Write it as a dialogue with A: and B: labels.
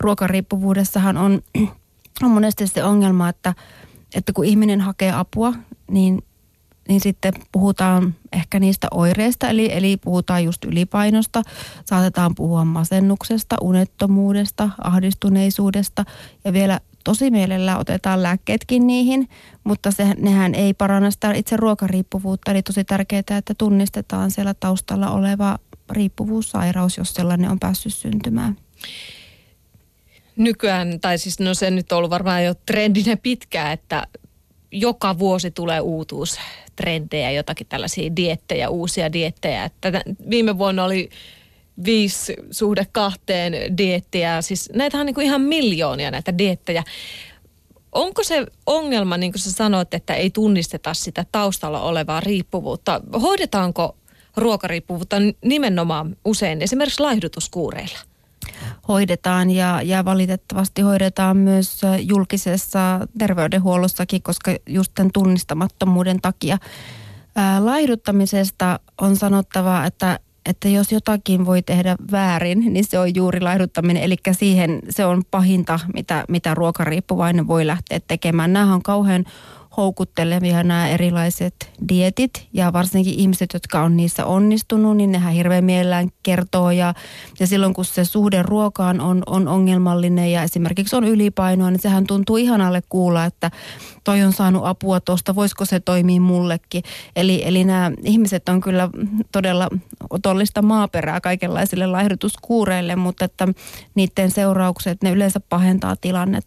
A: ruokariippuvuudessahan on, on monesti se ongelma, että, että kun ihminen hakee apua, niin niin sitten puhutaan ehkä niistä oireista, eli, eli puhutaan just ylipainosta, saatetaan puhua masennuksesta, unettomuudesta, ahdistuneisuudesta ja vielä tosi mielellä otetaan lääkkeetkin niihin, mutta se, nehän ei paranna sitä itse ruokariippuvuutta, eli tosi tärkeää, että tunnistetaan siellä taustalla oleva riippuvuussairaus, jos sellainen on päässyt syntymään
B: nykyään, tai siis no se nyt on ollut varmaan jo trendinä pitkään, että joka vuosi tulee uutuustrendejä, jotakin tällaisia diettejä, uusia diettejä. Että viime vuonna oli viisi suhde kahteen diettiä. Siis näitä on niin kuin ihan miljoonia näitä diettejä. Onko se ongelma, niin kuin sä sanoit, että ei tunnisteta sitä taustalla olevaa riippuvuutta? Hoidetaanko ruokariippuvuutta nimenomaan usein esimerkiksi laihdutuskuureilla?
A: Hoidetaan ja, ja valitettavasti hoidetaan myös julkisessa terveydenhuollossakin, koska just tämän tunnistamattomuuden takia. Ää, laihduttamisesta on sanottava, että että jos jotakin voi tehdä väärin, niin se on juuri laihduttaminen. Eli siihen se on pahinta, mitä, mitä ruokariippuvainen voi lähteä tekemään. Nämä on kauhean houkuttelevia nämä erilaiset dietit. Ja varsinkin ihmiset, jotka on niissä onnistunut, niin nehän hirveän mielellään kertoo. Ja, ja silloin kun se suhde ruokaan on, on ongelmallinen ja esimerkiksi on ylipainoa, niin sehän tuntuu ihanalle kuulla, että toi on saanut apua tuosta, voisiko se toimia mullekin. Eli, eli nämä ihmiset on kyllä todella otollista maaperää kaikenlaisille laihdutuskuureille, mutta että niiden seuraukset, ne yleensä pahentaa tilannetta